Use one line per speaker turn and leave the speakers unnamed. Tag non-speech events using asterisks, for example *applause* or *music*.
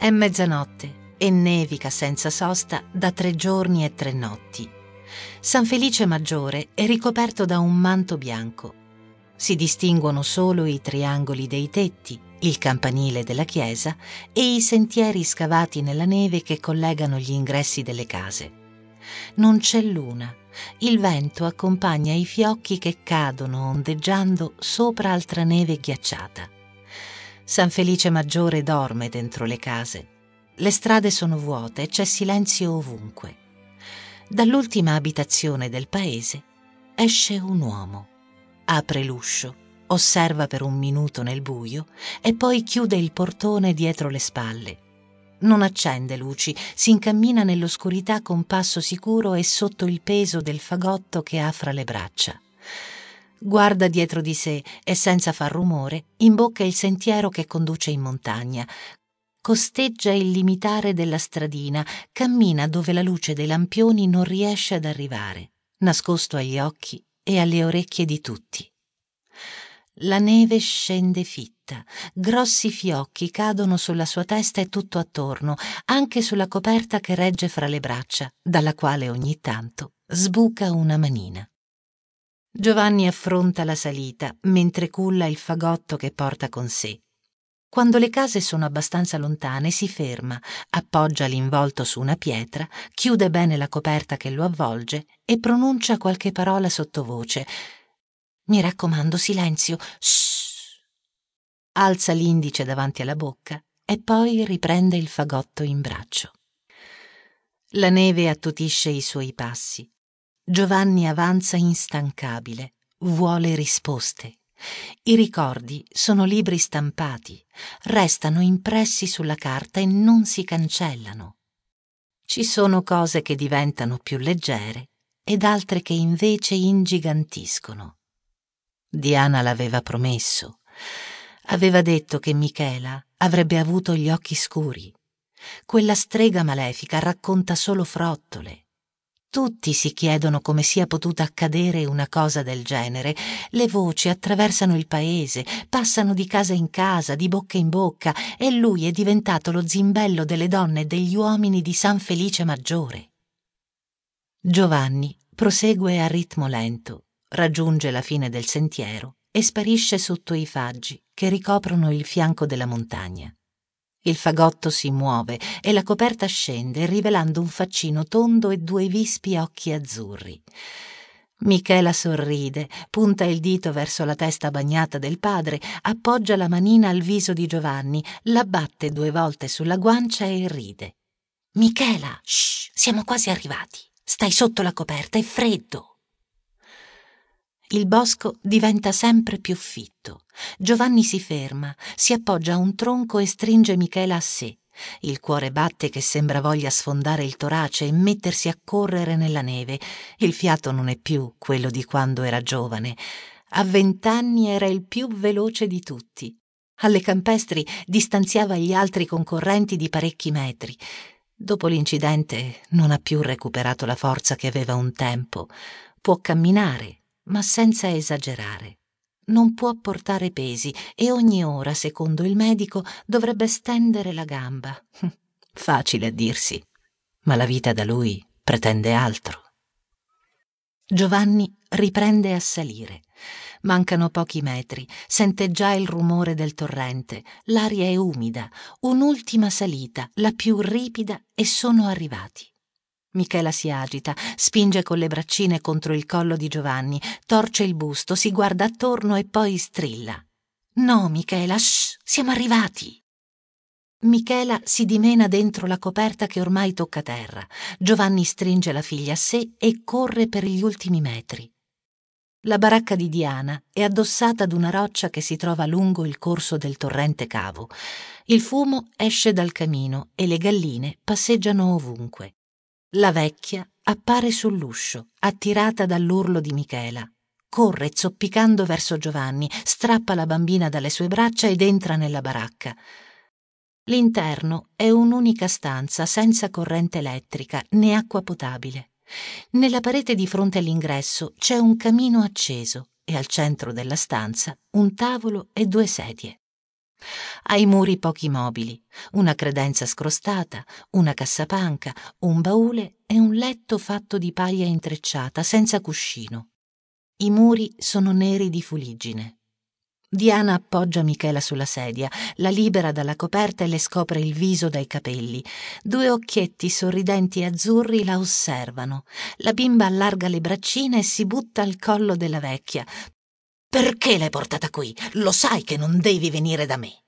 È mezzanotte e nevica senza sosta da tre giorni e tre notti. San Felice Maggiore è ricoperto da un manto bianco. Si distinguono solo i triangoli dei tetti, il campanile della chiesa e i sentieri scavati nella neve che collegano gli ingressi delle case. Non c'è luna. Il vento accompagna i fiocchi che cadono ondeggiando sopra altra neve ghiacciata. San Felice Maggiore dorme dentro le case. Le strade sono vuote e c'è silenzio ovunque. Dall'ultima abitazione del paese esce un uomo. Apre l'uscio, osserva per un minuto nel buio e poi chiude il portone dietro le spalle. Non accende luci, si incammina nell'oscurità con passo sicuro e sotto il peso del fagotto che ha fra le braccia guarda dietro di sé e senza far rumore imbocca il sentiero che conduce in montagna. Costeggia il limitare della stradina, cammina dove la luce dei lampioni non riesce ad arrivare, nascosto agli occhi e alle orecchie di tutti. La neve scende fitta, grossi fiocchi cadono sulla sua testa e tutto attorno, anche sulla coperta che regge fra le braccia, dalla quale ogni tanto sbuca una manina. Giovanni affronta la salita mentre culla il fagotto che porta con sé. Quando le case sono abbastanza lontane si ferma, appoggia l'involto su una pietra, chiude bene la coperta che lo avvolge e pronuncia qualche parola sottovoce. Mi raccomando, silenzio. Shh. Alza l'indice davanti alla bocca e poi riprende il fagotto in braccio. La neve attutisce i suoi passi. Giovanni avanza instancabile, vuole risposte. I ricordi sono libri stampati, restano impressi sulla carta e non si cancellano. Ci sono cose che diventano più leggere ed altre che invece ingigantiscono. Diana l'aveva promesso. Aveva detto che Michela avrebbe avuto gli occhi scuri. Quella strega malefica racconta solo frottole. Tutti si chiedono come sia potuta accadere una cosa del genere. Le voci attraversano il paese, passano di casa in casa, di bocca in bocca, e lui è diventato lo zimbello delle donne e degli uomini di San Felice Maggiore. Giovanni prosegue a ritmo lento, raggiunge la fine del sentiero e sparisce sotto i faggi che ricoprono il fianco della montagna. Il fagotto si muove e la coperta scende, rivelando un faccino tondo e due vispi occhi azzurri. Michela sorride, punta il dito verso la testa bagnata del padre, appoggia la manina al viso di Giovanni, la batte due volte sulla guancia e ride. Michela, shh, siamo quasi arrivati. Stai sotto la coperta, è freddo. Il bosco diventa sempre più fitto. Giovanni si ferma, si appoggia a un tronco e stringe Michela a sé. Il cuore batte che sembra voglia sfondare il torace e mettersi a correre nella neve. Il fiato non è più quello di quando era giovane. A vent'anni era il più veloce di tutti. Alle campestri distanziava gli altri concorrenti di parecchi metri. Dopo l'incidente non ha più recuperato la forza che aveva un tempo. Può camminare, ma senza esagerare. Non può portare pesi e ogni ora, secondo il medico, dovrebbe stendere la gamba. *laughs* Facile a dirsi, ma la vita da lui pretende altro. Giovanni riprende a salire. Mancano pochi metri, sente già il rumore del torrente, l'aria è umida, un'ultima salita, la più ripida, e sono arrivati. Michela si agita, spinge con le braccine contro il collo di Giovanni, torce il busto, si guarda attorno e poi strilla. No, Michela, shh, siamo arrivati. Michela si dimena dentro la coperta che ormai tocca terra. Giovanni stringe la figlia a sé e corre per gli ultimi metri. La baracca di Diana è addossata ad una roccia che si trova lungo il corso del torrente cavo. Il fumo esce dal camino e le galline passeggiano ovunque. La vecchia appare sull'uscio, attirata dall'urlo di Michela. Corre zoppicando verso Giovanni, strappa la bambina dalle sue braccia ed entra nella baracca. L'interno è un'unica stanza senza corrente elettrica né acqua potabile. Nella parete di fronte all'ingresso c'è un camino acceso e al centro della stanza un tavolo e due sedie. Ai muri pochi mobili, una credenza scrostata, una cassapanca, un baule e un letto fatto di paglia intrecciata, senza cuscino. I muri sono neri di fuliggine. Diana appoggia Michela sulla sedia, la libera dalla coperta e le scopre il viso dai capelli. Due occhietti sorridenti e azzurri la osservano. La bimba allarga le braccine e si butta al collo della vecchia. Perché l'hai portata qui? Lo sai che non devi venire da me.